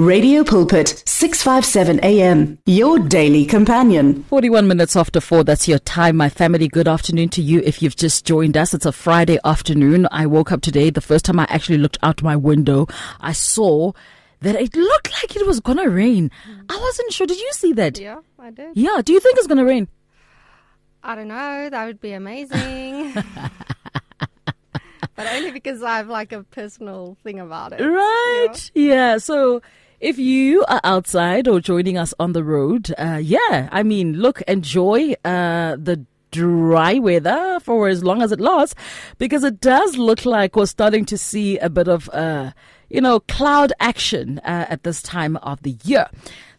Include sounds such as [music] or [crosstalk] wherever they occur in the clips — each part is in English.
Radio Pulpit, 657 AM, your daily companion. 41 minutes after 4, that's your time, my family. Good afternoon to you if you've just joined us. It's a Friday afternoon. I woke up today. The first time I actually looked out my window, I saw that it looked like it was going to rain. I wasn't sure. Did you see that? Yeah, I did. Yeah. Do you think it's going to rain? I don't know. That would be amazing. [laughs] but only because I have like a personal thing about it. Right. Yeah. yeah. So if you are outside or joining us on the road, uh, yeah, I mean, look, enjoy uh, the dry weather for as long as it lasts because it does look like we're starting to see a bit of, uh, you know, cloud action uh, at this time of the year.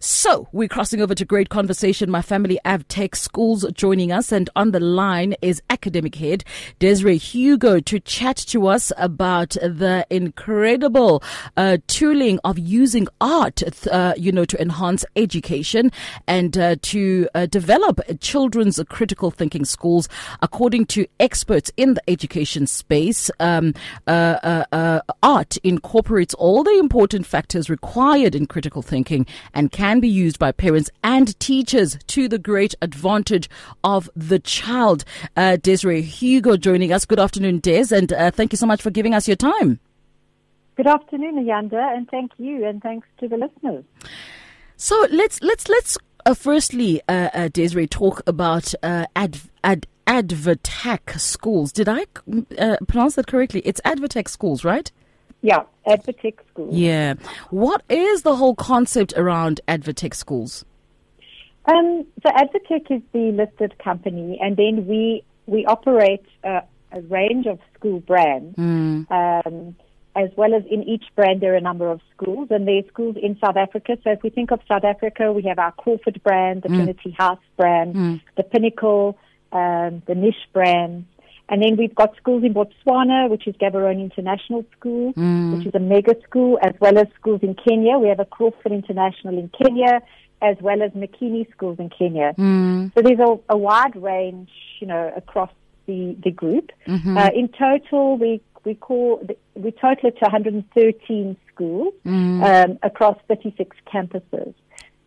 So we're crossing over to great conversation. My family AdvTech schools joining us, and on the line is academic head Desiree Hugo to chat to us about the incredible uh, tooling of using art, uh, you know, to enhance education and uh, to uh, develop children's critical thinking schools. According to experts in the education space, um, uh, uh, art incorporates all the important factors required in critical thinking and can can be used by parents and teachers to the great advantage of the child. Uh, Desiree Hugo joining us. Good afternoon, Des, and uh, thank you so much for giving us your time. Good afternoon, Ayanda, and thank you, and thanks to the listeners. So let's let's let's uh, firstly, uh, uh, Desiree, talk about uh, ad, ad, AdvTech schools. Did I uh, pronounce that correctly? It's AdvTech schools, right? Yeah, AdvTech schools. Yeah. What is the whole concept around AdvTech schools? Um, so AdvTech is the listed company, and then we we operate a range of school brands. Mm. Um, as well as in each brand, there are a number of schools, and there are schools in South Africa. So if we think of South Africa, we have our Crawford brand, the mm. Trinity House brand, mm. the Pinnacle, um, the Niche brand, and then we've got schools in Botswana, which is Gaborone International School, mm. which is a mega school, as well as schools in Kenya. We have a Crawford International in Kenya, as well as Makini schools in Kenya. Mm. So there's a, a, wide range, you know, across the, the group. Mm-hmm. Uh, in total, we we call we total it to 113 schools mm. um, across 36 campuses.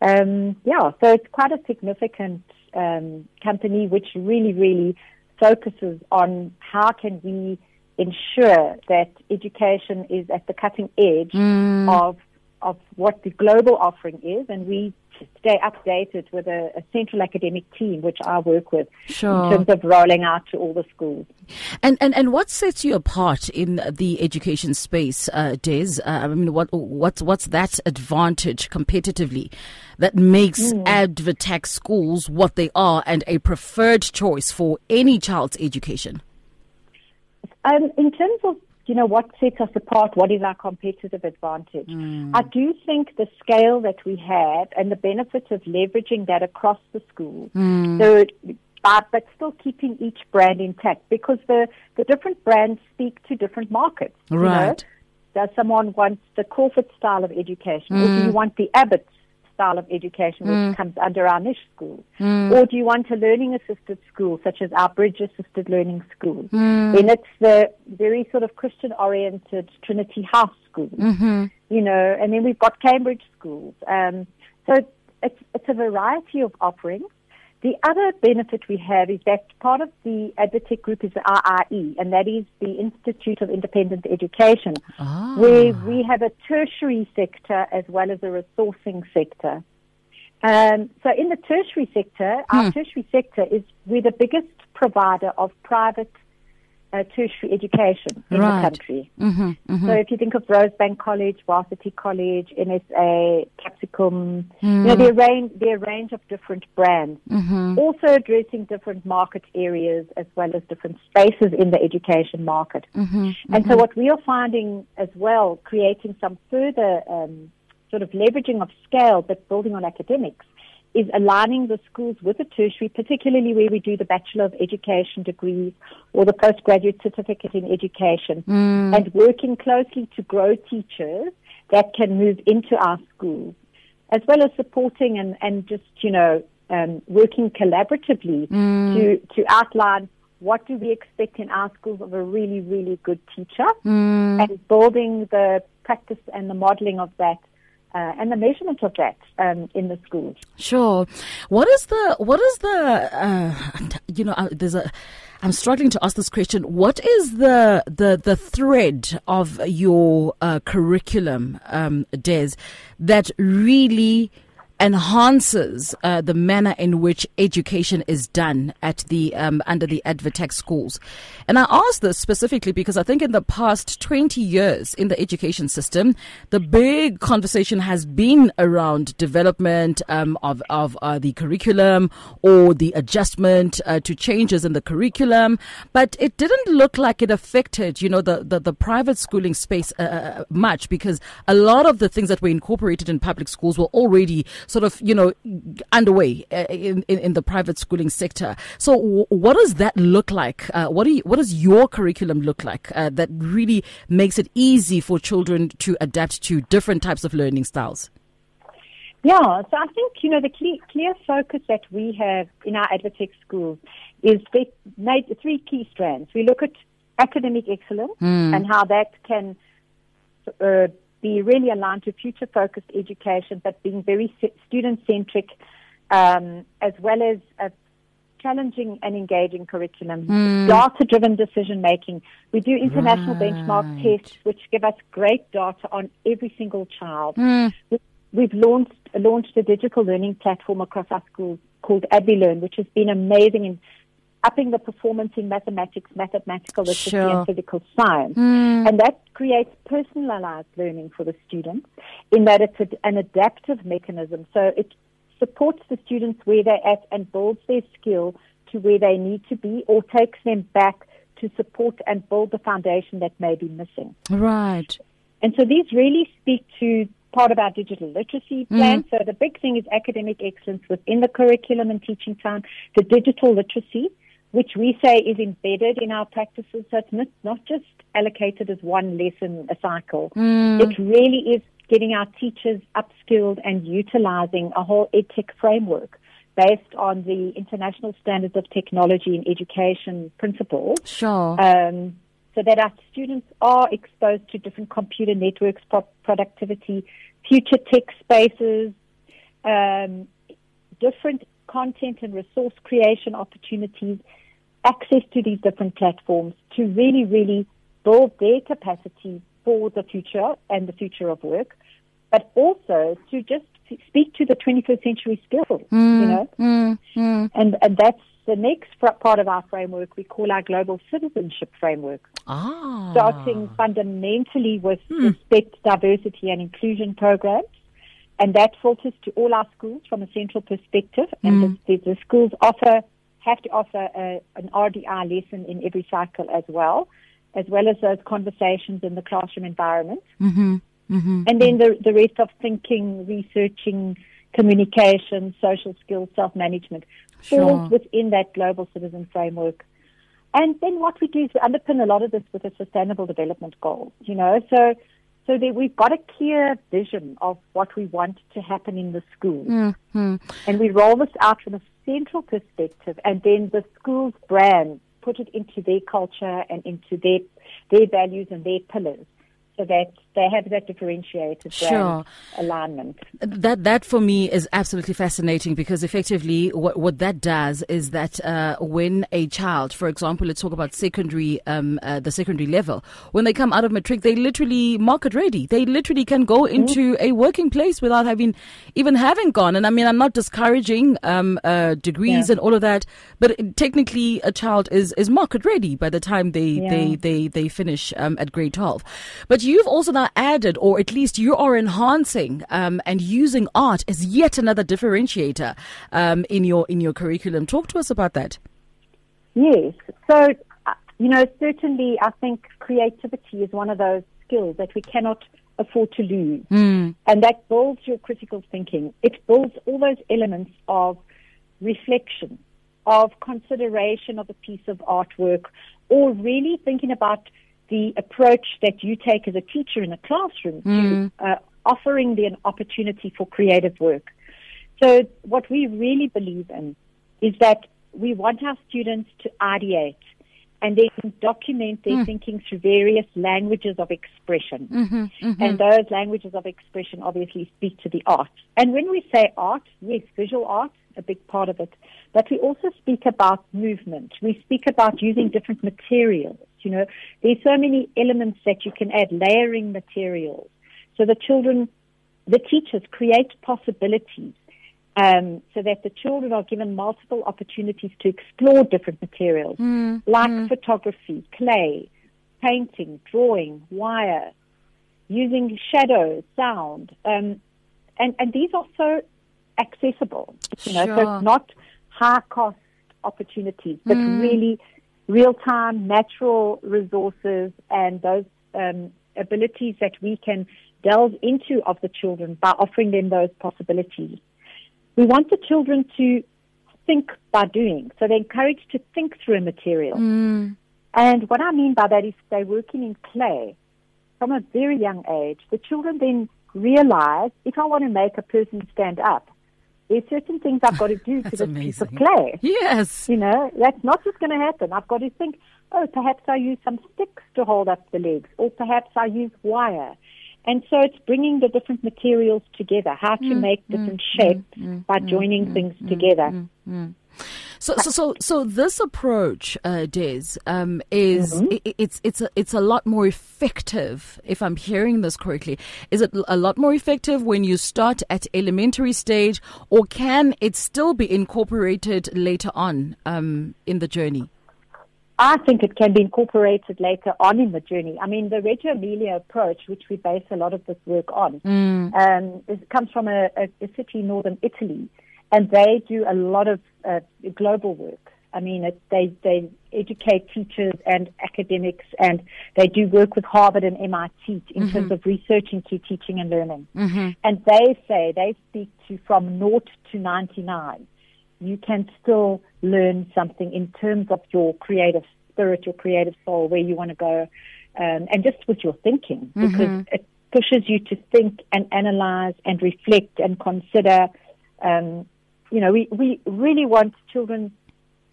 Um, yeah, so it's quite a significant um, company, which really, really focuses on how can we ensure that education is at the cutting edge mm. of of what the global offering is, and we stay updated with a, a, central academic team, which I work with sure. in terms of rolling out to all the schools. And and, and what sets you apart in the education space, uh, Des? Uh, I mean, what what's what's that advantage competitively that makes mm. AdvTech schools what they are and a preferred choice for any child's education? Um, in terms of you know, what sets us apart? What is our competitive advantage? Mm. I do think the scale that we have and the benefits of leveraging that across the school, mm. so, but, but still keeping each brand intact because the, the different brands speak to different markets. Right. You know? Does someone want the Crawford style of education, mm. or do you mm. want the Abbott style of education, which mm. comes under our niche school? Mm. Or do you want a learning assisted school, such as our Bridge Assisted Learning School? Mm. Then it's the very sort of Christian oriented Trinity House School, mm-hmm. you know, and then we've got Cambridge schools. Um, so it's, it's a variety of offerings. The other benefit we have is that part of the AdvTech group is the IIE, and that is the Institute of Independent Education, ah. where we have a tertiary sector as well as a resourcing sector. Um, so in the tertiary sector, our hmm. tertiary sector is we're the biggest provider of private uh, tertiary education in right. the country. Mm-hmm, mm-hmm. So if you think of Rosebank College, Varsity College, MSA, Capsicum, mm. you know, there are, range, there a range of different brands, mm-hmm. also addressing different market areas as well as different spaces in the education market. Mm-hmm, and so mm-hmm. what we are finding as well, creating some further um, sort of leveraging of scale, but building on academics, is aligning the schools with the tertiary, particularly where we do the Bachelor of Education degrees or the postgraduate certificate in education, mm. and working closely to grow teachers that can move into our schools, as well as supporting and, and just, you know, um, working collaboratively mm. to, to outline what do we expect in our schools of a really, really good teacher mm. and building the practice and the modeling of that uh, and the measurement of that um, in the schools. Sure. What is the what is the uh, you know uh, there's a I'm struggling to ask this question. What is the the the thread of your uh, curriculum, um, Des, that really enhances uh, the manner in which education is done at the um, under the AdvTech schools. And I ask this specifically because I think in the past 20 years in the education system, the big conversation has been around development um, of of uh, the curriculum or the adjustment uh, to changes in the curriculum, but it didn't look like it affected you know the the, the private schooling space uh, uh much because a lot of the things that were incorporated in public schools were already sort of, you know, underway uh, in, in, in the private schooling sector. So, w- what does that look like? Uh, what, do you, what does your curriculum look like uh, that really makes it easy for children to adapt to different types of learning styles? Yeah, so I think, you know, the clear, clear focus that we have in our AdvTech schools is made three key strands. We look at academic excellence mm. and how that can uh, be really aligned to future focused education, but being very student centric, um, as well as a challenging and engaging curriculum, mm. data driven decision making. We do international right. benchmark tests, which give us great data on every single child. Mm. We've launched, launched a digital learning platform across our schools called AdviLearn, which has been amazing in upping the performance in mathematics, mathematical literacy, sure. and physical science. Mm. And that creates personalized learning for the students in that it's a, an adaptive mechanism. So it supports the students where they're at and builds their skill to where they need to be or takes them back to support and build the foundation that may be missing. Right. And so these really speak to part of our digital literacy plan. Mm. So the big thing is academic excellence within the curriculum and teaching time, the digital literacy, which we say is embedded in our practices. So it's not, not just allocated as one lesson a cycle. Mm. It really is getting our teachers upskilled and utilizing a whole EdTech framework based on the international standards of technology and education principles. Sure. Um, so that our students are exposed to different computer networks, pro- productivity, future tech spaces, um, different content and resource creation opportunities, access to these different platforms to really, really build their capacity for the future and the future of work, but also to just speak to the 21st century skills, mm, you know. Mm, mm. And, and that's the next part of our framework we call our global citizenship framework. Ah. Starting fundamentally with hmm. respect, diversity, and inclusion programs. And that filters to all our schools from a central perspective. And hmm. the, the, schools offer have to offer a, an RDI lesson in every cycle as well, as well as those conversations in the classroom environment. Mm-hmm. Mm-hmm. And then the, the rest of thinking, researching, communication, social skills, self management sure. falls within that global citizen framework. And then what we do is we underpin a lot of this with the sustainable development goals, you know, so so that we've got a clear vision of what we want to happen in the school. Mm-hmm. And we roll this out from a central perspective and then the school's brand put it into their culture and into their their values and their pillars so that they have that differentiated sure. alignment. That that for me is absolutely fascinating because effectively what what that does is that uh, when a child, for example, let's talk about secondary, um, uh, the secondary level, when they come out of matric, they literally market ready. They literally can go mm-hmm. into a working place without having even having gone. And I mean, I'm not discouraging um, uh, degrees yeah. and all of that, but technically, a child is is market ready by the time they yeah. they they they finish um, at grade twelve. But you've also now added, or at least you are enhancing um, and using art as yet another differentiator um, in your in your curriculum. Talk to us about that. Yes. So, uh, you know, certainly, I think creativity is one of those skills that we cannot afford to lose, mm. and that builds your critical thinking. It builds all those elements of reflection, of consideration of a piece of artwork, or really thinking about the approach that you take as a teacher in a classroom mm. to uh, offering the, an opportunity for creative work. So what we really believe in is that we want our students to ideate and then document their Mm. thinking through various languages of expression. Mm-hmm, And those languages of expression obviously speak to the art. And when we say art, yes, visual art, a big part of it, but we also speak about movement. We speak about using different materials. You know, there's so many elements that you can add, layering materials. So the children, the teachers create possibilities um, so that the children are given multiple opportunities to explore different materials like photography, clay, painting, drawing, wire, using shadow, sound, um, and and these are so accessible. You know, so it's not high cost opportunities, but really real time, natural resources, and those um, abilities that we can delve into of the children by offering them those possibilities. We want the children to think by doing, so they're encouraged to think through a material. And what I mean by that is they're working in clay from a very young age. The children then realize if I want to make a person stand up, there's certain things I've got to do to this piece of clay. Yes. You know, that's not just going to happen. I've got to think, oh, perhaps I use some sticks to hold up the legs, or perhaps I use wire. And so it's bringing the different materials together, how to mm, make mm, different shapes mm, by joining things together. So, so, so, so this approach, uh, Des, um, is Mm-hmm. i i- it's it's a, it's a lot more effective. If I'm hearing this correctly, is it a lot more effective when you start at elementary stage, or can it still be incorporated later on um, in the journey? I think it can be incorporated later on in the journey. I mean, the Reggio Emilia approach, which we base a lot of this work on, um, is, comes from a, a, a city in northern Italy, and they do a lot of uh, global work. I mean, it, they they educate teachers and academics, and they do work with Harvard and MIT in terms of research into teaching and learning. And they say they speak to from naught to ninety nine you can still learn something in terms of your creative spirit, your creative soul, where you want to go, um, and just with your thinking, because it pushes you to think and analyze and reflect and consider. Um, you know, we, we really want children,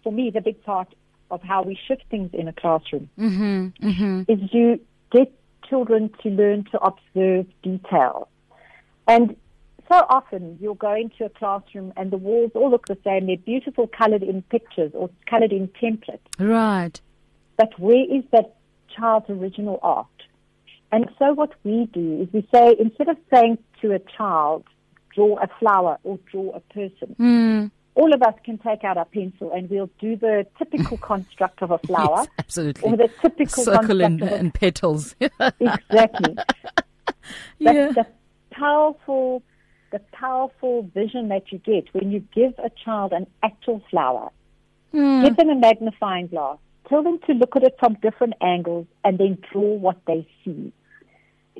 for me, the big part of how we shift things in a classroom mm-hmm, mm-hmm. is you get children to learn to observe detail. And so often you'll go into a classroom and the walls all look the same. They're beautiful colored in pictures or colored in templates. Right. But where is that child's original art? And so what we do is we say, instead of saying to a child, draw a flower or draw a person, hmm. all of us can take out our pencil and we'll do the typical [laughs] construct of a flower Yes, absolutely. or the typical Circle and, a and petals. [laughs] exactly. [laughs] yeah. But the powerful, the powerful vision that you get when you give a child an actual flower, hmm. give them a magnifying glass, tell them to look at it from different angles, and then draw what they see.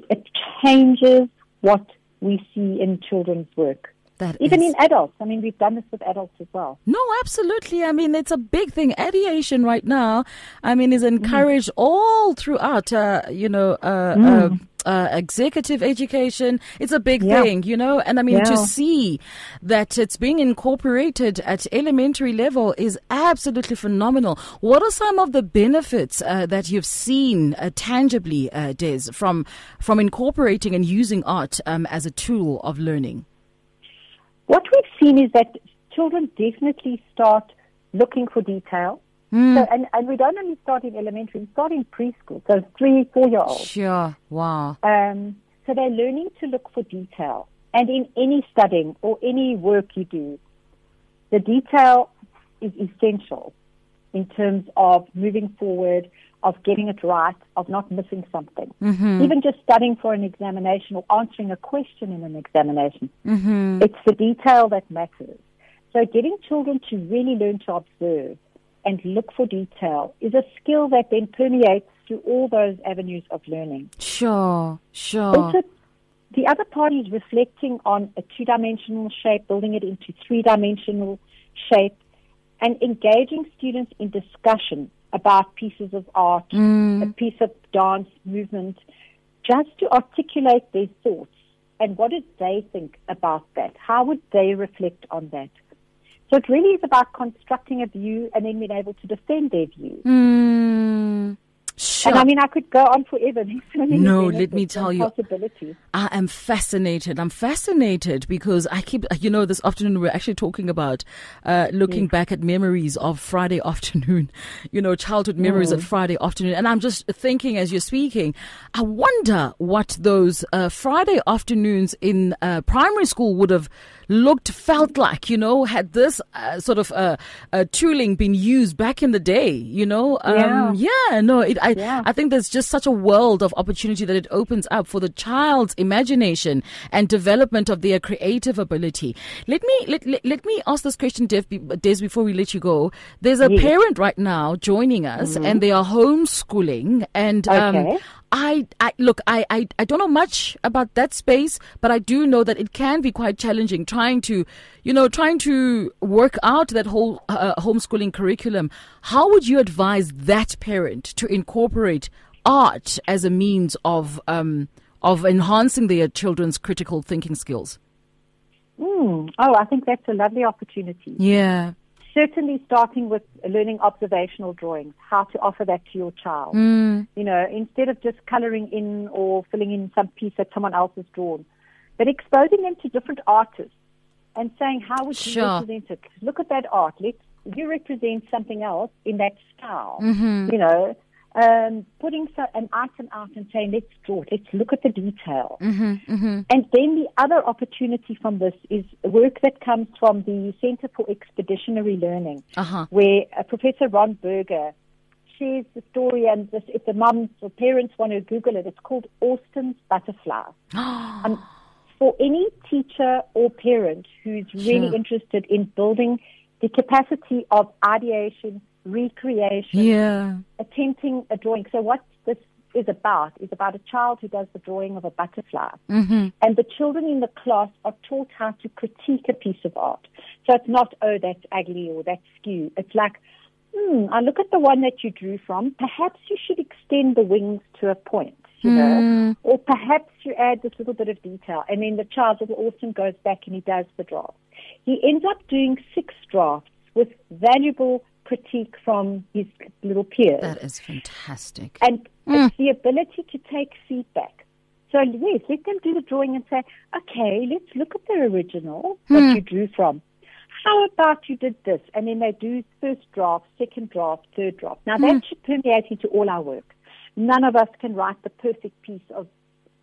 It changes what we see in children's work. That Even is- in adults. I mean, we've done this with adults as well. No, absolutely. I mean, it's a big thing. Ideation right now, I mean, is encouraged all throughout, uh, you know, uh, uh, uh, executive education. It's a big Yeah. thing, you know, and I mean, to see that it's being incorporated at elementary level is absolutely phenomenal. What are some of the benefits uh, that you've seen uh, tangibly, uh, Des, from, from incorporating and using art um, as a tool of learning? What we've seen is that children definitely start looking for detail. Mm. So, and, and we don't only start in elementary, we start in preschool, so three, four year olds. Sure. Wow. Um, so they're learning to look for detail. And in any studying or any work you do, the detail is essential in terms of moving forward, of getting it right, of not missing something. Mm-hmm. Even just studying for an examination or answering a question in an examination. Mm-hmm. It's the detail that matters. So getting children to really learn to observe and look for detail is a skill that then permeates through all those avenues of learning. Sure. Sure. Also, the other part is reflecting on a two-dimensional shape, building it into three-dimensional shape, and engaging students in discussion about pieces of art, mm. a piece of dance movement, just to articulate their thoughts and what did they think about that? How would they reflect on that? So it really is about constructing a view and then being able to defend their view. Mm, sure. And I mean, I could go on forever. So No, let me tell you. I am fascinated. I'm fascinated because I keep, you know, this afternoon we're actually talking about uh, looking back at memories of Friday [laughs] afternoon, you know, childhood memories Mm. of Friday afternoon. And I'm just thinking as you're speaking, I wonder what those uh, Friday afternoons in uh, primary school would have looked, felt like, you know, had this uh, sort of uh, uh, tooling been used back in the day, you know? Um, yeah. no, it, I, Yeah. I think there's just such a world of opportunity that it opens up for the child's imagination and development of their creative ability. Let me let, let, let me ask this question, Dev, Des, before we let you go. There's a Yes. parent right now joining us, and they are homeschooling, and um, Okay. I, I look, I, I, I don't know much about that space, but I do know that it can be quite challenging trying to, you know, trying to work out that whole uh, homeschooling curriculum. How would you advise that parent to incorporate art as a means of, um, of enhancing their children's critical thinking skills? Mm. Oh, I think that's a lovely opportunity. Yeah. Certainly, starting with learning observational drawings, how to offer that to your child. Mm. You know, instead of just coloring in or filling in some piece that someone else has drawn, but exposing them to different artists and saying, how would you Sure. represent it? Look at that art. Let's you represent something else in that style. Mm-hmm. You know, um, putting so, an item out and saying, let's draw it. Let's look at the detail. Mm-hmm. Mm-hmm. And then the other opportunity from this is work that comes from the Center for Expeditionary Learning, Uh-huh. where uh, Professor Ron Berger shares the story. And this, if the mums or parents want to Google it, it's called Austin's Butterfly. [gasps] um, for any teacher or parent who's really Sure. interested in building the capacity of ideation, recreation, Yeah. attempting a drawing. So what this is about is about a child who does the drawing of a butterfly. Mm-hmm. And the children in the class are taught how to critique a piece of art. So it's not, oh, that's ugly or that's skew. It's like, hmm, I look at the one that you drew from. Perhaps you should extend the wings to a point, you know, or perhaps you add this little bit of detail. And then the child, little Austin, goes back and he does the draft. He ends up doing six drafts with valuable critique from his little peers. That is fantastic. And it's mm. the ability to take feedback. So yes, let them do the drawing and say, okay, let's look at the original that mm. you drew from. How about you did this? And then they do first draft, second draft, third draft. Now that mm. should permeate into all our work. None of us can write the perfect piece of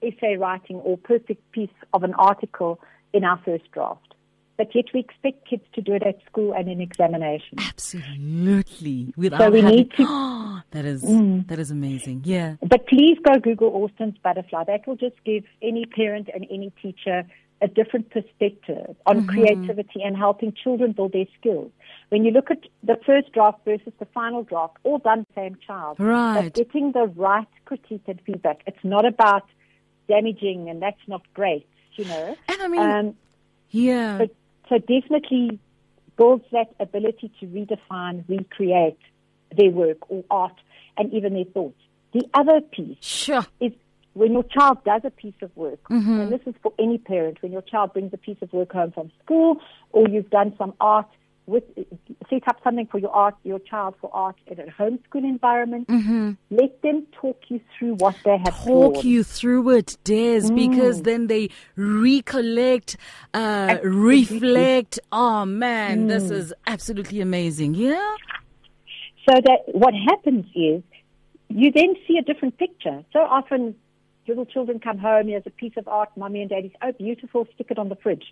essay writing or perfect piece of an article in our first draft. But yet we expect kids to do it at school and in examination. Absolutely. Without So we having, need to- Mm. [gasps] that is that is amazing. Yeah. But please go Google Austin's Butterfly. That will just give any parent and any teacher a different perspective on Mm-hmm. creativity and helping children build their skills. When you look at the first draft versus the final draft, all done the same child. Right. But getting the right critique and feedback. It's not about damaging and that's not great, you know. And I mean, Um, yeah. but so definitely builds that ability to redefine, recreate their work or art and even their thoughts. The other piece sure. is when your child does a piece of work, Mm-hmm. and this is for any parent, when your child brings a piece of work home from school or you've done some art with set up something for your art your child for art in a homeschool environment, let them talk you through what they have Mm-hmm. Talk you through it, Des, Mm. because then they recollect, uh, reflect. Oh man, Mm. this is absolutely amazing. Yeah. So that what happens is you then see a different picture. So often little children come home, here's a piece of art, mommy and daddy say, oh, beautiful, stick it on the fridge,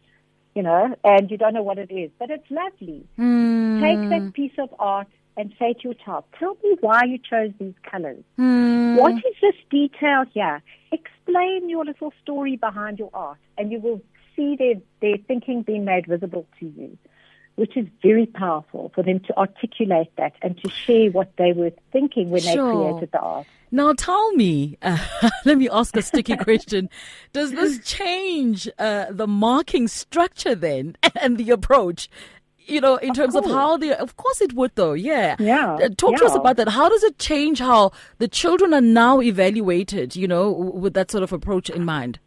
you know, and you don't know what it is. But it's lovely. Mm. Take that piece of art and say to your child, tell me why you chose these colors. Mm. What is this detail here? Explain your little story behind your art, and you will see their, their thinking being made visible to you, which is very powerful for them to articulate that and to share what they were thinking when Sure. they created the art. Now tell me, uh, [laughs] let me ask a sticky [laughs] question. Does this change uh, the marking structure then [laughs] and the approach? You know, in terms of how they, of course it would though, yeah. Yeah, Uh, talk to us about that. How does it change how the children are now evaluated, you know, with that sort of approach in mind?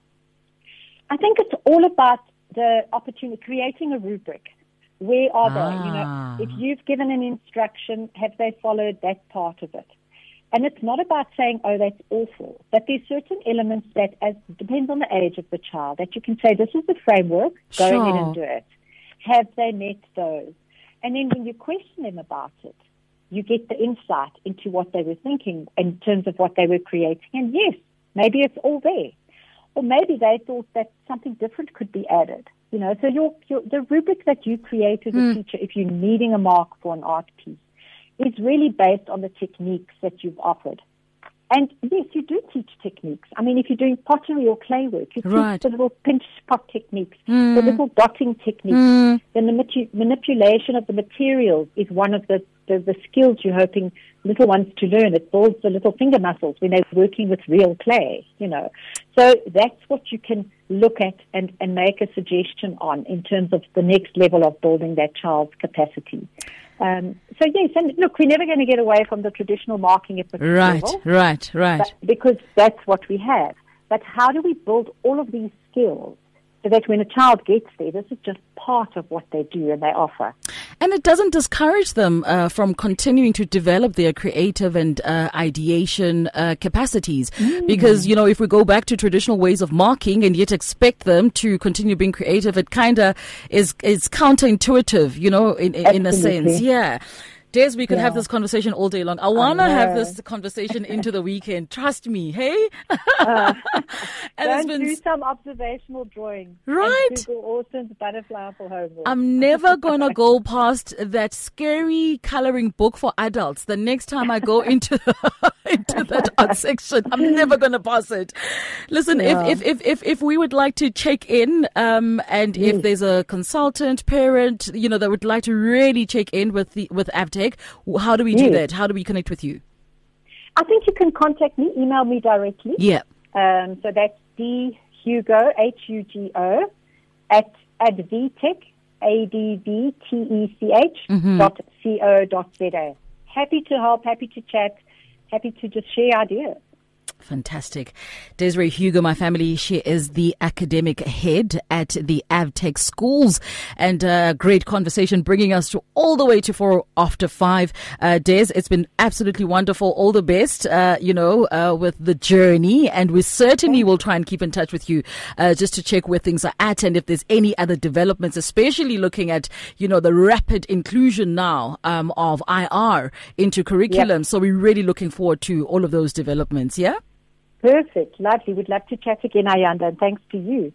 I think it's all about the opportunity, creating a rubric. Where are they? You Ah. know, if you've given an instruction, have they followed that part of it? And it's not about saying, oh, that's awful, but there's certain elements that, as depends on the age of the child, that you can say, this is the framework, go ahead Sure. and do it. Have they met those? And then when you question them about it, you get the insight into what they were thinking in terms of what they were creating. And yes, maybe it's all there. Or maybe they thought that something different could be added. You know, so your, your the rubric that you create as a hmm. teacher, if you're needing a mark for an art piece, is really based on the techniques that you've offered. And yes, you do teach techniques. I mean, if you're doing pottery or clay work, you Right. teach the little pinch pot techniques, the hmm. little dotting techniques, then the manipulation of the materials is one of the, the, the skills you're hoping little ones to learn. It builds the little finger muscles when they're working with real clay, you know. So that's what you can look at and, and make a suggestion on in terms of the next level of building that child's capacity. Um, so yes, and look, we're never going to get away from the traditional marking at the Right, level right, right. because that's what we have. But how do we build all of these skills so that when a child gets there, this is just part of what they do and they offer? And it doesn't discourage them uh, from continuing to develop their creative and uh, ideation uh, capacities. Because, you know, if we go back to traditional ways of marking and yet expect them to continue being creative, it kind of is, is counterintuitive, you know, in, in, in a sense. Yeah. Des, we could have this conversation all day long. I want to have this conversation into the weekend. Trust me, hey? [laughs] and Don't do some observational drawing. Right. Google Austin's butterfly for homework. I'm never gonna go past that scary coloring book for adults. The next time I go [laughs] into [laughs] into that art section, I'm never gonna pass it. Listen, Yeah. if, if if if if we would like to check in, um, and if there's a consultant, parent, you know, that would like to really check in with the with AdvTech, how do we do Yes. that? How do we connect with you? I think you can contact me, email me directly. Yeah. Um, so that's D Hugo H U G O at advtech A D V T E C H dot C O dot Z A. Happy to help, happy to chat, happy to just share ideas. Fantastic. Desiree Hugo, my family, she is the academic head at the AdvTech schools. And uh, great conversation bringing us to all the way to four after five. Uh, Des, it's been absolutely wonderful. All the best, uh, you know, uh, with the journey. And we certainly will try and keep in touch with you uh, just to check where things are at and if there's any other developments, especially looking at, you know, the rapid inclusion now um, of IR into curriculum. So we're really looking forward to all of those developments. Yeah? Perfect. Lovely. We'd love to chat again, Ayanda, and thanks to you.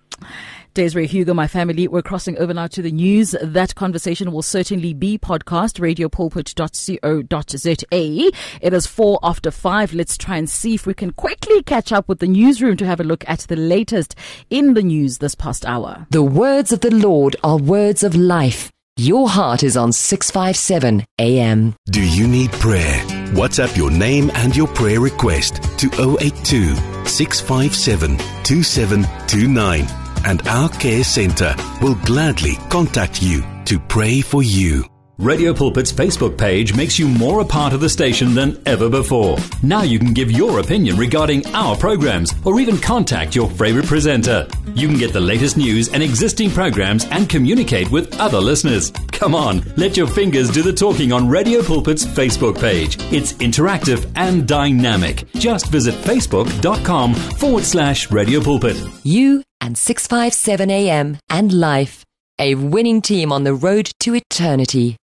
Desiree Hugo, my family, we're crossing over now to the news. That conversation will certainly be podcast, radiopulpit.co.za. It is four after five. Let's try and see if we can quickly catch up with the newsroom to have a look at the latest in the news this past hour. The words of the Lord are words of life. Your heart is on 657 AM. Do you need prayer? WhatsApp your name and your prayer request to 082 657 2729 and our care center will gladly contact you to pray for you. Radio Pulpit's Facebook page makes you more a part of the station than ever before. Now you can give your opinion regarding our programs or even contact your favorite presenter. You can get the latest news and existing programs and communicate with other listeners. Come on, let your fingers do the talking on Radio Pulpit's Facebook page. It's interactive and dynamic. Just visit facebook.com forward slash Radio Pulpit. You and 657 AM and life. A winning team on the road to eternity.